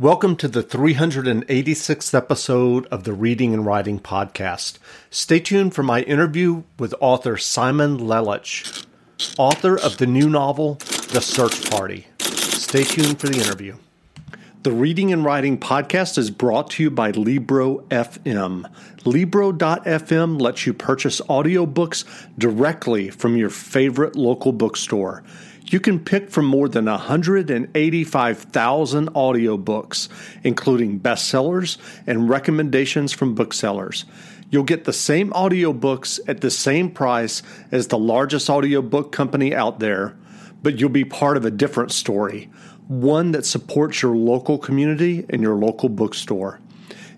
Welcome to the 386th episode of the Reading and Writing Podcast. Stay tuned for my interview with author Simon Lelic, author of the new novel, The Search Party. Stay tuned for the interview. The Reading and Writing Podcast is brought to you by Libro FM. Libro.fm lets you purchase audiobooks directly from your favorite local bookstore. You can pick from more than 185,000 audiobooks, including bestsellers and recommendations from booksellers. You'll get the same audiobooks at the same price as the largest audiobook company out there, but you'll be part of a different story, one that supports your local community and your local bookstore.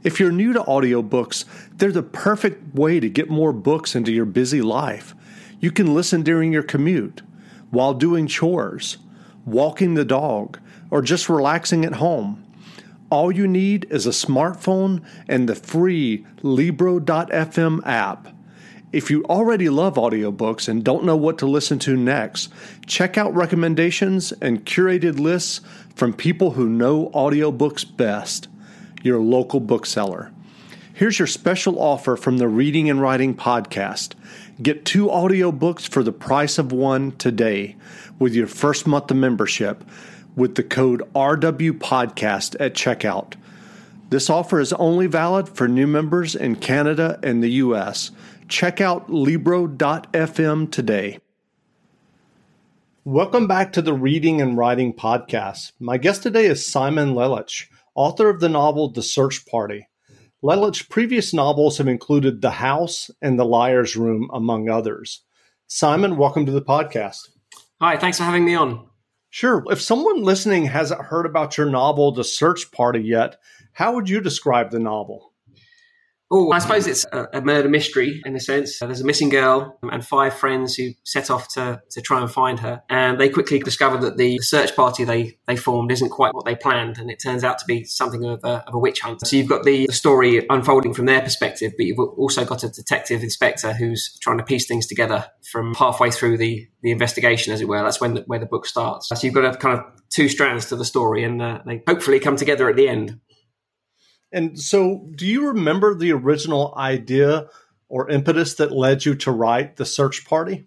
If you're new to audiobooks, they're the perfect way to get more books into your busy life. You can listen during your commute while doing chores, walking the dog, or just relaxing at home. All you need is a smartphone and the free Libro.fm app. If you already love audiobooks and don't know what to listen to next, check out recommendations and curated lists from people who know audiobooks best, your local bookseller. Here's your special offer from the Reading and Writing Podcast. Get two audiobooks for the price of one today with your first month of membership with the code RWPodcast at checkout. This offer is only valid for new members in Canada and the US. Check out Libro.fm today. Welcome back to the Reading and Writing Podcast. My guest today is Simon Lelic, author of the novel The Search Party. Lelic's previous novels have included The House and The Liar's Room, among others. Simon, welcome to the podcast. Hi, thanks for having me on. Sure. If someone listening hasn't heard about your novel, The Search Party, yet, how would you describe the novel? Oh, I suppose it's a, a, murder mystery in a sense. There's a missing girl and five friends who set off to, to try and find her. And they quickly discover that the search party they, they formed isn't quite what they planned. And it turns out to be something of a, of a witch hunt. So you've got the, the story unfolding from their perspective, but you've also got a detective inspector who's trying to piece things together from halfway through the, the investigation, as it were. That's when the, where the book starts. So you've got a kind of two strands to the story and uh, they hopefully come together at the end. And so, do you remember the original idea or impetus that led you to write The Search Party?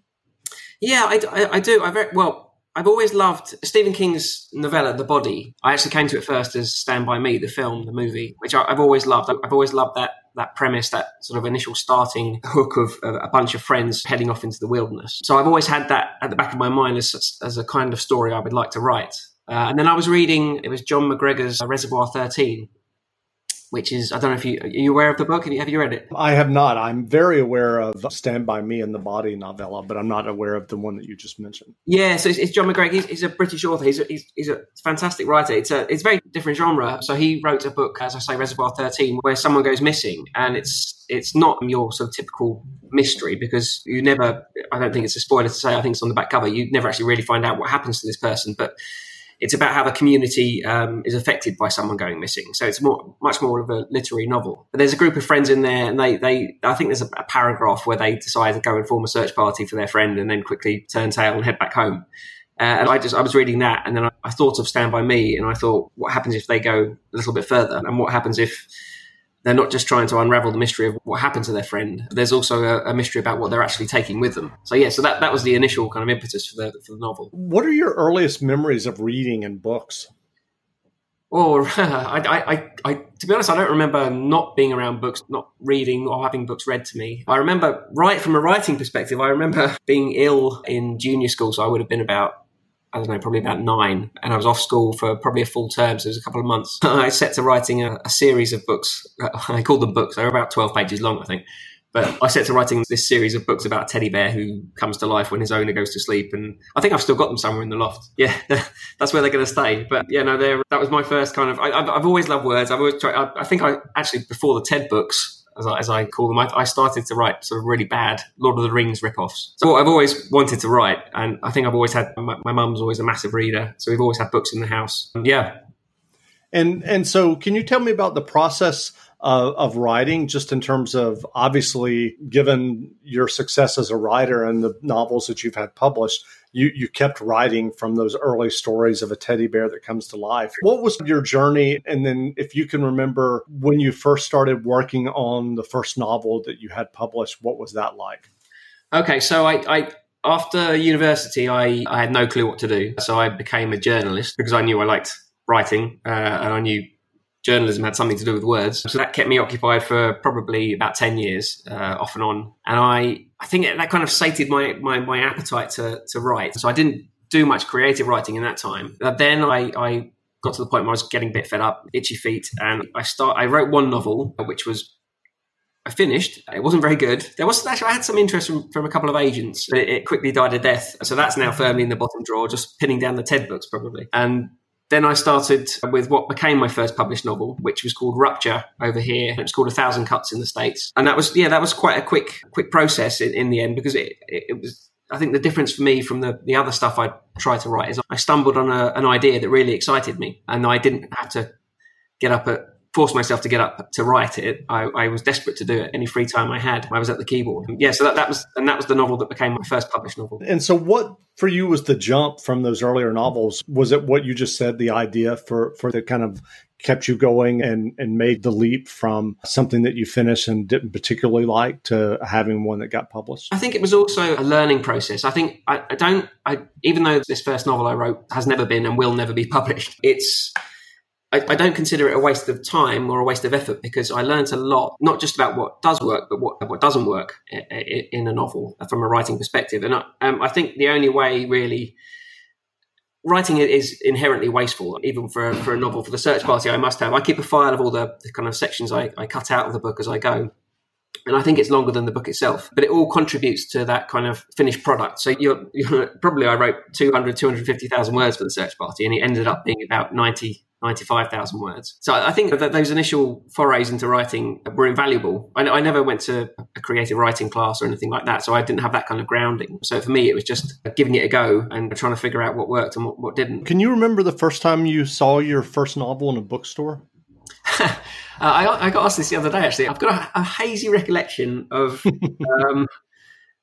Yeah, I, I, I do. I very well. I've always loved Stephen King's novella, The Body. I actually came to it first as Stand by Me, the film, the movie, which I, have always loved. I've always loved that that premise, that sort of initial starting hook of a bunch of friends heading off into the wilderness. So I've always had that at the back of my mind as as a kind of story I would like to write. Uh, and then I was reading, it was Jon McGregor's Reservoir 13, which is I don't know if you are you aware of the book. Have you, have you read it? I have not. I'm very aware of Stand by Me and the Body novella, but I'm not aware of the one that you just mentioned. Yeah, so it's, it's Jon McGregor. He's, he's, a British author. He's a, he's, he's, a fantastic writer. It's a it's very different genre. So he wrote a book, as I say, Reservoir 13, where someone goes missing, and it's it's not your sort of typical mystery because you never. I don't think it's a spoiler to say. I think it's on the back cover. You never actually really find out what happens to this person, but it's about how the community um, is affected by someone going missing. So it's more, much more of a literary novel. But there's a group of friends in there, and they, they I think there's a, a paragraph where they decide to go and form a search party for their friend, and then quickly turn tail and head back home. Uh, and I just I was reading that, and then I, I thought of Stand by Me, and I thought, what happens if they go a little bit further, and what happens if they're not just trying to unravel the mystery of what happened to their friend. There's also a, a, mystery about what they're actually taking with them. So yeah, so that, that was the initial kind of impetus for the for the novel. What are your earliest memories of reading and books? Oh, I, I, I, to be honest, I don't remember not being around books, not reading or having books read to me. I remember, right from a writing perspective, I remember being ill in junior school, so I would have been about I don't know, probably about nine, and I was off school for probably a full term, so it was a couple of months. I set to writing a, a series of books. I called them books. They're about 12 pages long, I think. But I set to writing this series of books about a teddy bear who comes to life when his owner goes to sleep, and I think I've still got them somewhere in the loft. Yeah, that's where they're going to stay. But yeah, no, that was my first kind of. I, have always loved words. I've always tried. I, I think I actually before the TED books, as I, as I call them, I, I, started to write sort of really bad Lord of the Rings ripoffs. So what I've always wanted to write, and I think I've always had my, mum's always a massive reader, so we've always had books in the house. yeah, and and so can you tell me about the process of, of writing, just in terms of obviously, given your success as a writer and the novels that you've had published, you, you kept writing from those early stories of a teddy bear that comes to life. What was your journey? And then, if you can remember when you first started working on the first novel that you had published, what was that like? Okay, so I, I after university, I, I had no clue what to do. So I became a journalist because I knew I liked writing uh, and I knew journalism had something to do with words. So that kept me occupied for probably about 10 years, uh, off and on. And I, I think that kind of sated my, my, my appetite to, to write. So I didn't do much creative writing in that time. But then I, I got to the point where I was getting a bit fed up, itchy feet, and I start. I wrote one novel, which was I finished. It wasn't very good. There was actually I had some interest from, from a couple of agents, but it, it quickly died a death. So that's now firmly in the bottom drawer, just pinning down the TED books probably. And then I started with what became my first published novel, which was called Rupture over here. It was called A Thousand Cuts in the States, and that was yeah, that was quite a quick quick process in, in the end because it, it, it was. I think the difference for me from the, the other stuff I tried to write is I stumbled on a, an idea that really excited me, and I didn't have to get up at force myself to get up to write it. I, I, was desperate to do it. Any free time I had, I was at the keyboard. Yeah, so that, that was and that was the novel that became my first published novel. And so, what for you was the jump from those earlier novels? Was it what you just said, the idea for for the kind of kept you going and and made the leap from something that you finished and didn't particularly like to having one that got published? I think it was also a learning process. I think I, I don't. I even though this first novel I wrote has never been and will never be published, it's I, I, don't consider it a waste of time or a waste of effort because I learned a lot, not just about what does work, but what, what doesn't work in, a novel from a writing perspective. And I, um, I think the only way really writing it is inherently wasteful, even for a, for a novel. For the search party, I must have. I keep a file of all the, the kind of sections I, I cut out of the book as I go and I think it's longer than the book itself, but it all contributes to that kind of finished product. So you're, you're probably I wrote 200, 250,000 words for the search party, and it ended up being about 90, 95,000 words. So I think that those initial forays into writing were invaluable. I, I, never went to a creative writing class or anything like that, so I didn't have that kind of grounding. So for me, it was just giving it a go and trying to figure out what worked and what, what didn't. Can you remember the first time you saw your first novel in a bookstore? uh, I, I, got asked this the other day. Actually, I've got a, a hazy recollection of um,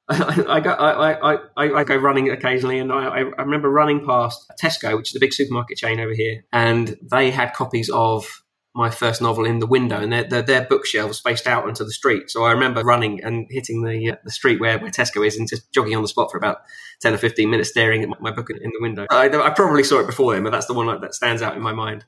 I, go I, I, I, go running occasionally, and I, I remember running past Tesco, which is a big supermarket chain over here, and they had copies of my first novel in the window, and their, their, their bookshelves spaced out onto the street. So I remember running and hitting the uh, the street where, where Tesco is, and just jogging on the spot for about ten or fifteen minutes, staring at my book in the window. I, I probably saw it before then, but that's the one that stands out in my mind.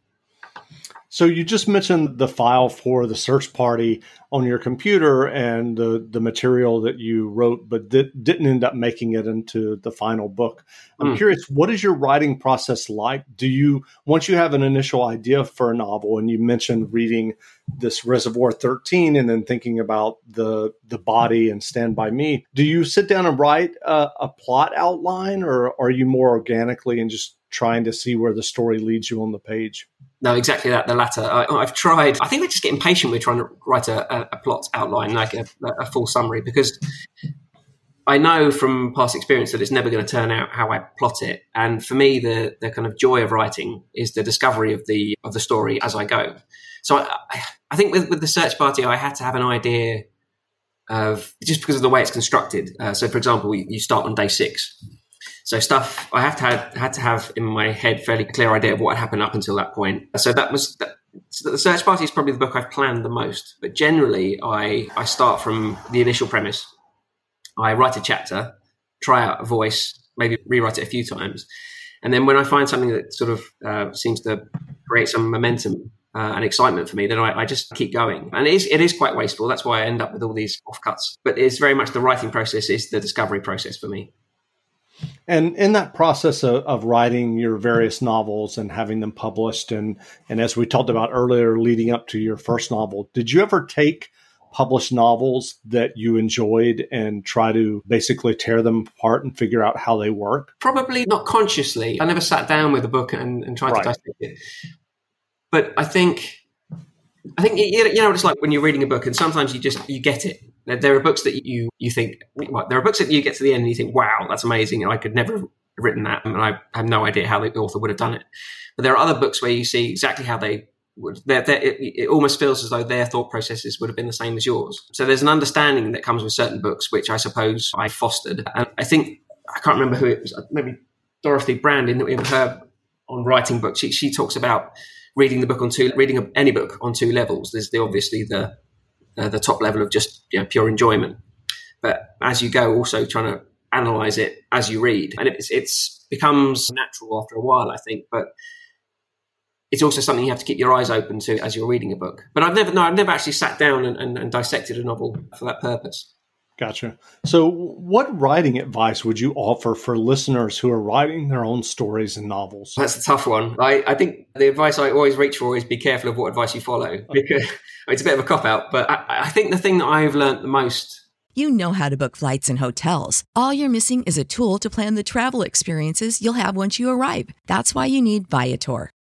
So you just mentioned the file for the search party on your computer and the, the material that you wrote, but di- didn't end up making it into the final book. I'm mm. curious, what is your writing process like? Do you, once you have an initial idea for a novel, and you mentioned reading this Reservoir 13 and then thinking about the the body and Stand by Me, do you sit down and write a, a plot outline, or are you more organically and just trying to see where the story leads you on the page? No, exactly that. The latter. I, have tried. I think we're just getting patient with trying to write a, a plot outline, like a, a, full summary, because I know from past experience that it's never going to turn out how I plot it. And for me, the the kind of joy of writing is the discovery of the of the story as I go. So I, I think with, with the search party, I had to have an idea of just because of the way it's constructed. Uh, so, for example, you start on day six so stuff I have to have, had to have in my head fairly clear idea of what had happened up until that point. So that was that, so the search party is probably the book I've planned the most. But generally, I I start from the initial premise. I write a chapter, try out a voice, maybe rewrite it a few times, and then when I find something that sort of uh, seems to create some momentum uh, and excitement for me, then I, I, just keep going. And it is, it is quite wasteful. That's why I end up with all these offcuts. But it's very much the writing process is the discovery process for me. And in that process of, of, writing your various novels and having them published, and and as we talked about earlier, leading up to your first novel, did you ever take published novels that you enjoyed and try to basically tear them apart and figure out how they work? Probably not consciously. I never sat down with a book and, and tried right. to dissect it. But I think I think you know it's like when you're reading a book, and sometimes you just you get it. There are books that you you think well, there are books that you get to the end and you think, wow, that's amazing, and I could never have written that, and I have no idea how the author would have done it. But there are other books where you see exactly how they would they're, they're, it, it, almost feels as though their thought processes would have been the same as yours. So there's an understanding that comes with certain books, which I suppose I fostered. And I think I can't remember who it was. Maybe Dorothy Brande in, in her on writing books. She, she talks about reading the book on two, reading any book on two levels. There's the obviously the uh, the top level of just you know, pure enjoyment, but as you go, also trying to analyze it as you read, and it's it's becomes natural after a while, I think. But it's also something you have to keep your eyes open to as you're reading a book. But I've never, no, I've never actually sat down and, and, and dissected a novel for that purpose. Gotcha. So, what writing advice would you offer for listeners who are writing their own stories and novels? That's a tough one. I, I think the advice I always reach for is be careful of what advice you follow because it's a bit of a cop out. But I, I think the thing that I've learned the most you know how to book flights and hotels. All you're missing is a tool to plan the travel experiences you'll have once you arrive. That's why you need Viator.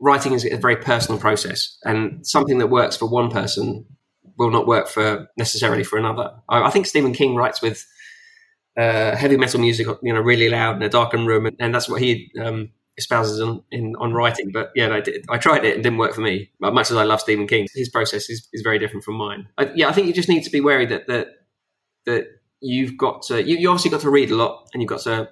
writing is a very personal process, and something that works for one person will not work for necessarily for another. I, I think Stephen King writes with uh, heavy metal music, you know, really loud in a darkened room, and, and that's what he um, espouses on in, on writing. But yeah, I, did, I tried it and didn't work for me. But much as I love Stephen King, his process is, is very different from mine. I, yeah, I think you just need to be wary that that that you've got to you, you obviously got to read a lot and you've got to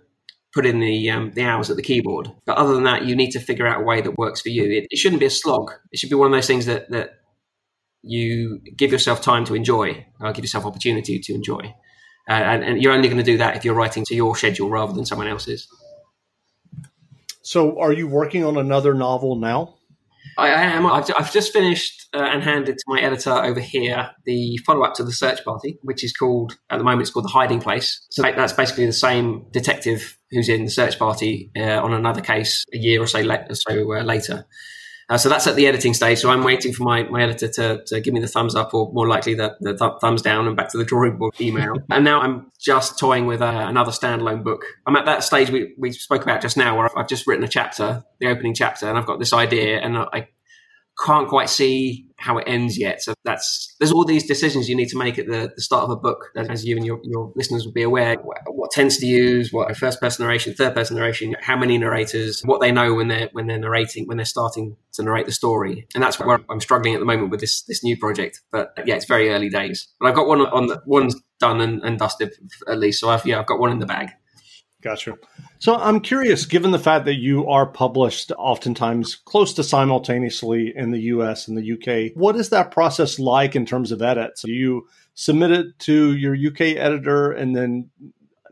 put in the um, the hours at the keyboard. But other than that, you need to figure out a way that works for you. It, it shouldn't be a slog. It should be one of those things that that you give yourself time to enjoy, or give yourself opportunity to enjoy. Uh, and, and, you're only going to do that if you're writing to your schedule rather than someone else's. So, are you working on another novel now? I, I am. I've, I've, just finished uh, and handed to my editor over here the follow up to the search party, which is called at the moment it's called the hiding place. So that's basically the same detective who's in the search party uh, on another case a year or so, la- so uh, later. Uh, so that's at the editing stage. So I'm waiting for my, my editor to, to give me the thumbs up or more likely the, the th- thumbs down and back to the drawing board email. and now I'm just toying with uh, another standalone book. I'm at that stage we, we spoke about just now where I've, I've just written a chapter, the opening chapter, and I've got this idea and I can't quite see how it ends yet. So that's there's all these decisions you need to make at the, the start of a book, as you and your, your listeners will be aware. What tense to use, what first person narration, third person narration, how many narrators, what they know when they're when they're narrating, when they're starting to narrate the story, and that's where I'm struggling at the moment with this this new project. But yeah, it's very early days. But I've got one on the one's done and, and dusted at least. So I've yeah I've got one in the bag. Gotcha. So I'm curious, given the fact that you are published oftentimes close to simultaneously in the US and the UK, what is that process like in terms of edits? Do you submit it to your UK editor and then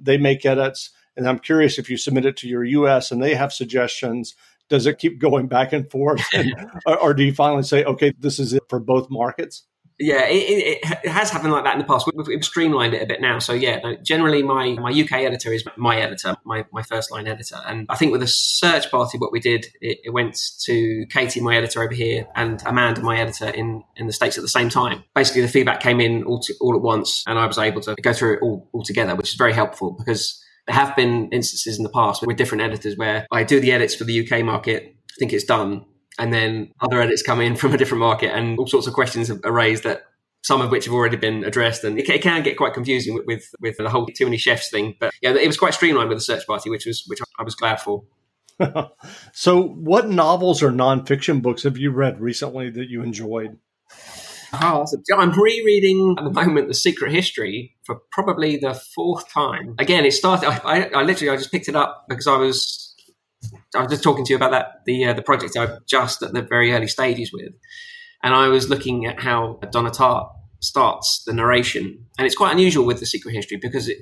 they make edits? And I'm curious if you submit it to your US and they have suggestions, does it keep going back and forth? Or, or do you finally say, okay, this is it for both markets? Yeah, it, it, it, has happened like that in the past. We've, we've streamlined it a bit now. So yeah, generally my, my UK editor is my editor, my, my first line editor. And I think with the search party, what we did, it, it went to Katie, my editor over here, and Amanda, my editor in, in the States at the same time. Basically, the feedback came in all, to, all at once and I was able to go through it all, all together, which is very helpful because there have been instances in the past with different editors where I do the edits for the UK market, I think it's done, and then other edits come in from a different market and all sorts of questions are raised that some of which have already been addressed and it, can get quite confusing with, with, with the whole too many chefs thing but yeah it was quite streamlined with the search party which was which i was glad for so what novels or nonfiction books have you read recently that you enjoyed Oh, I'm rereading at the moment The Secret History for probably the fourth time. Again, it started. I, I, I literally I just picked it up because I was I was just talking to you about that the uh, the project I'm just at the very early stages with, and I was looking at how Donna Tartt starts the narration, and it's quite unusual with the secret history because it,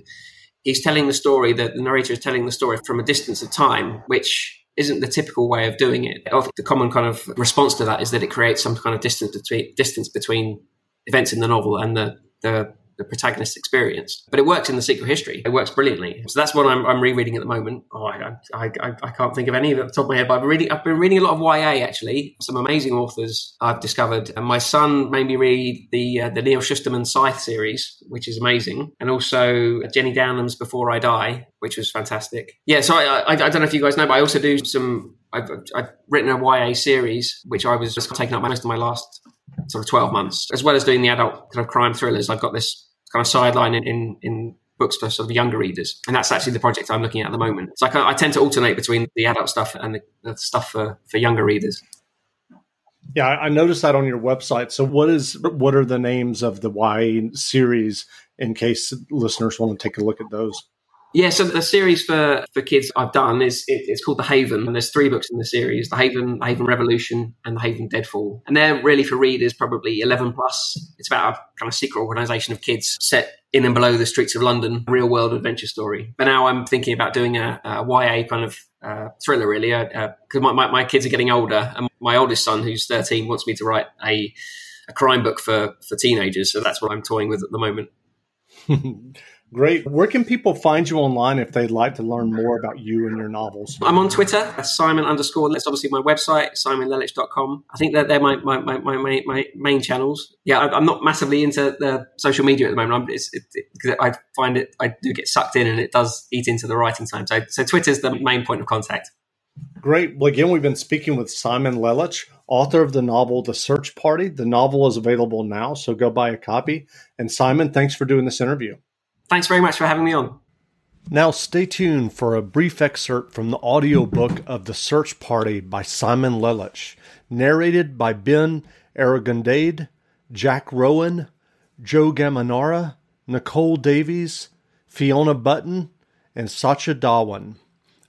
he's telling the story that the narrator is telling the story from a distance of time, which isn't the typical way of doing it. The common kind of response to that is that it creates some kind of distance between distance between events in the novel and the the the protagonist experience. But it works in the secret history. It works brilliantly. So that's what I'm, I'm rereading at the moment. Oh, I, I, I, I, can't think of any of it off the top of my head, but I've, reading, I've been reading a lot of YA actually. Some amazing authors I've discovered. And my son made me read the uh, the Neal Shusterman Scythe series, which is amazing, and also Jenny Downham's Before I Die, which was fantastic. Yeah, so I, I, I don't know if you guys know, but I also do some. I've, I've written a YA series, which I was just taking up most of my last sort of 12 months, as well as doing the adult kind of crime thrillers. I've got this kind of sideline in, in, in books for sort of younger readers. And that's actually the project I'm looking at at the moment. So I, I tend to alternate between the adult stuff and the, the, stuff for, for younger readers. Yeah, I noticed that on your website. So what is what are the names of the Y series in case listeners want to take a look at those? Yeah, so the series for, for kids I've done is it, it's called The Haven, and there's three books in the series: The Haven, The Haven Revolution, and The Haven Deadfall. And they're really for readers probably 11 plus. It's about a kind of secret organisation of kids set in and below the streets of London, real world adventure story. But now I'm thinking about doing a, a YA kind of uh, thriller, really, because uh, uh, my, my, my kids are getting older, and my oldest son, who's 13, wants me to write a a crime book for for teenagers. So that's what I'm toying with at the moment. Great. Where can people find you online if they'd like to learn more about you and your novels? I'm on Twitter, uh, Simon underscore. That's obviously my website, simonlelic.com. I think that they're my, my, my, my, my main channels. Yeah, I, am not massively into the social media at the moment. I'm, it's, it, it, I find it, I do get sucked in and it does eat into the writing time. So, so Twitter's the main point of contact. Great. Well, again, we've been speaking with Simon Lelic, author of the novel The Search Party. The novel is available now, so go buy a copy. And Simon, thanks for doing this interview. Thanks very much for having me on. Now, stay tuned for a brief excerpt from the audiobook of The Search Party by Simon Lelic, narrated by Ben Aragondade, Jack Rowan, Joe Gamanara, Nicole Davies, Fiona Button, and Sacha Dhawan.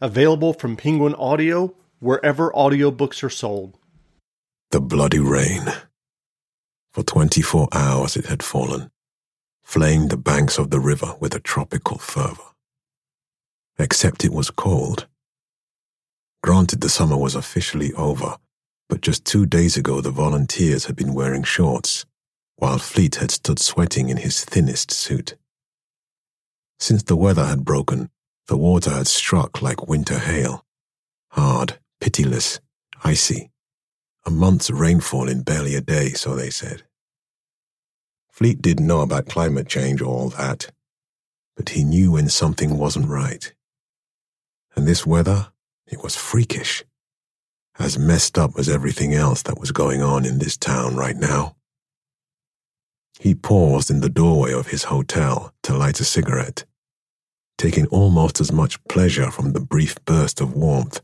Available from Penguin Audio wherever audiobooks are sold. The bloody rain. For 24 hours it had fallen flaying the banks of the river with a tropical fervor. Except it was cold. Granted, the summer was officially over, but just two days ago the volunteers had been wearing shorts, while Fleet had stood sweating in his thinnest suit. Since the weather had broken, the water had struck like winter hail, hard, pitiless, icy. A month's rainfall in barely a day, so they said. Fleet didn't know about climate change or all that, but he knew when something wasn't right. And this weather, it was freakish, as messed up as everything else that was going on in this town right now. He paused in the doorway of his hotel to light a cigarette, taking almost as much pleasure from the brief burst of warmth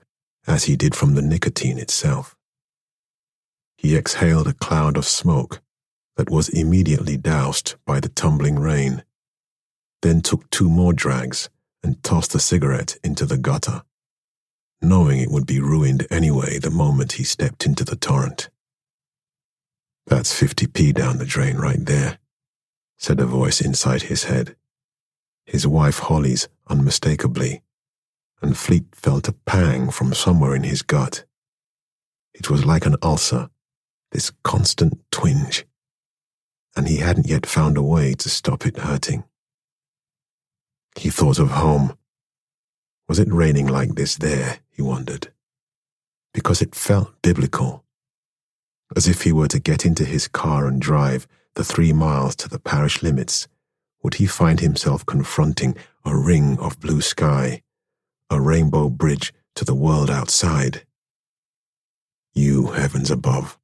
as he did from the nicotine itself. He exhaled a cloud of smoke that was immediately doused by the tumbling rain, then took two more drags and tossed the cigarette into the gutter, knowing it would be ruined anyway the moment he stepped into the torrent. That's 50p down the drain right there, said a voice inside his head. His wife Holly's unmistakably, and Fleet felt a pang from somewhere in his gut. It was like an ulcer, this constant twinge and he hadn't yet found a way to stop it hurting. He thought of home. Was it raining like this there, he wondered? Because it felt biblical. As if he were to get into his car and drive the three miles to the parish limits, would he find himself confronting a ring of blue sky, a rainbow bridge to the world outside? You, heavens above,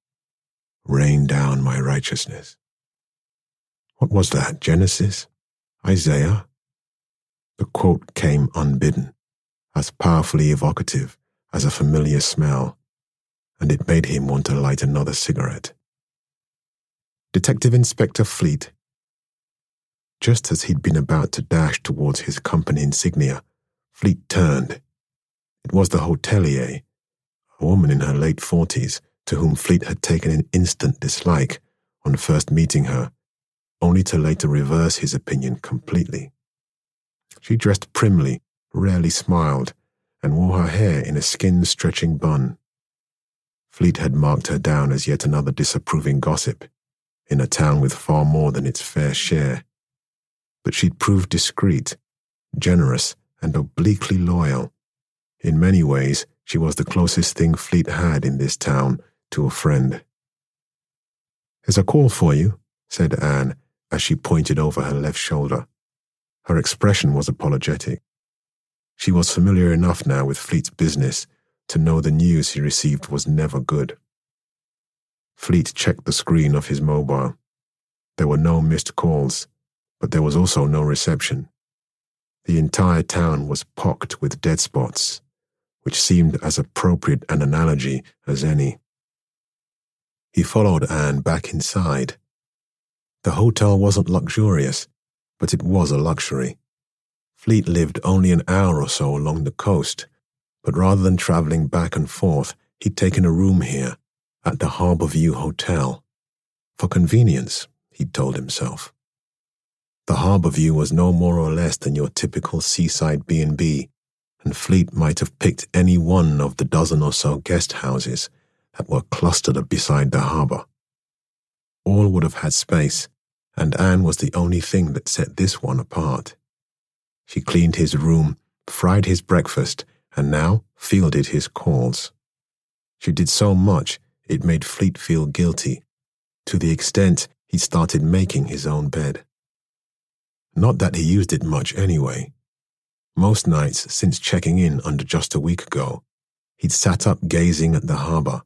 rain down my righteousness. What was that, Genesis? Isaiah? The quote came unbidden, as powerfully evocative as a familiar smell, and it made him want to light another cigarette. Detective Inspector Fleet. Just as he'd been about to dash towards his company insignia, Fleet turned. It was the hotelier, a woman in her late forties, to whom Fleet had taken an instant dislike on first meeting her only to later reverse his opinion completely. She dressed primly, rarely smiled, and wore her hair in a skin stretching bun. Fleet had marked her down as yet another disapproving gossip in a town with far more than its fair share. But she'd proved discreet, generous, and obliquely loyal. In many ways, she was the closest thing Fleet had in this town to a friend. There's a call for you, said Anne as she pointed over her left shoulder. Her expression was apologetic. She was familiar enough now with Fleet's business to know the news he received was never good. Fleet checked the screen of his mobile. There were no missed calls, but there was also no reception. The entire town was pocked with dead spots, which seemed as appropriate an analogy as any. He followed Anne back inside. The hotel wasn't luxurious, but it was a luxury. Fleet lived only an hour or so along the coast, but rather than traveling back and forth, he'd taken a room here at the Harbour View Hotel. For convenience, he'd told himself. The Harbour View was no more or less than your typical seaside B&B, and Fleet might have picked any one of the dozen or so guest houses that were clustered beside the harbour. All would have had space, and Anne was the only thing that set this one apart. She cleaned his room, fried his breakfast, and now fielded his calls. She did so much it made Fleet feel guilty, to the extent he started making his own bed. Not that he used it much anyway. Most nights since checking in under just a week ago, he'd sat up gazing at the harbour,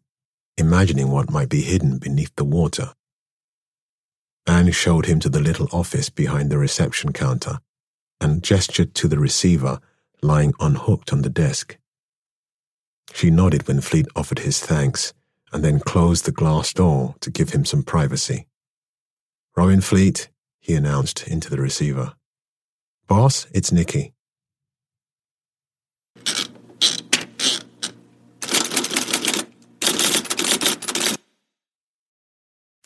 imagining what might be hidden beneath the water. Anne showed him to the little office behind the reception counter and gestured to the receiver lying unhooked on the desk. She nodded when Fleet offered his thanks and then closed the glass door to give him some privacy. Robin Fleet, he announced into the receiver. Boss, it's Nicky.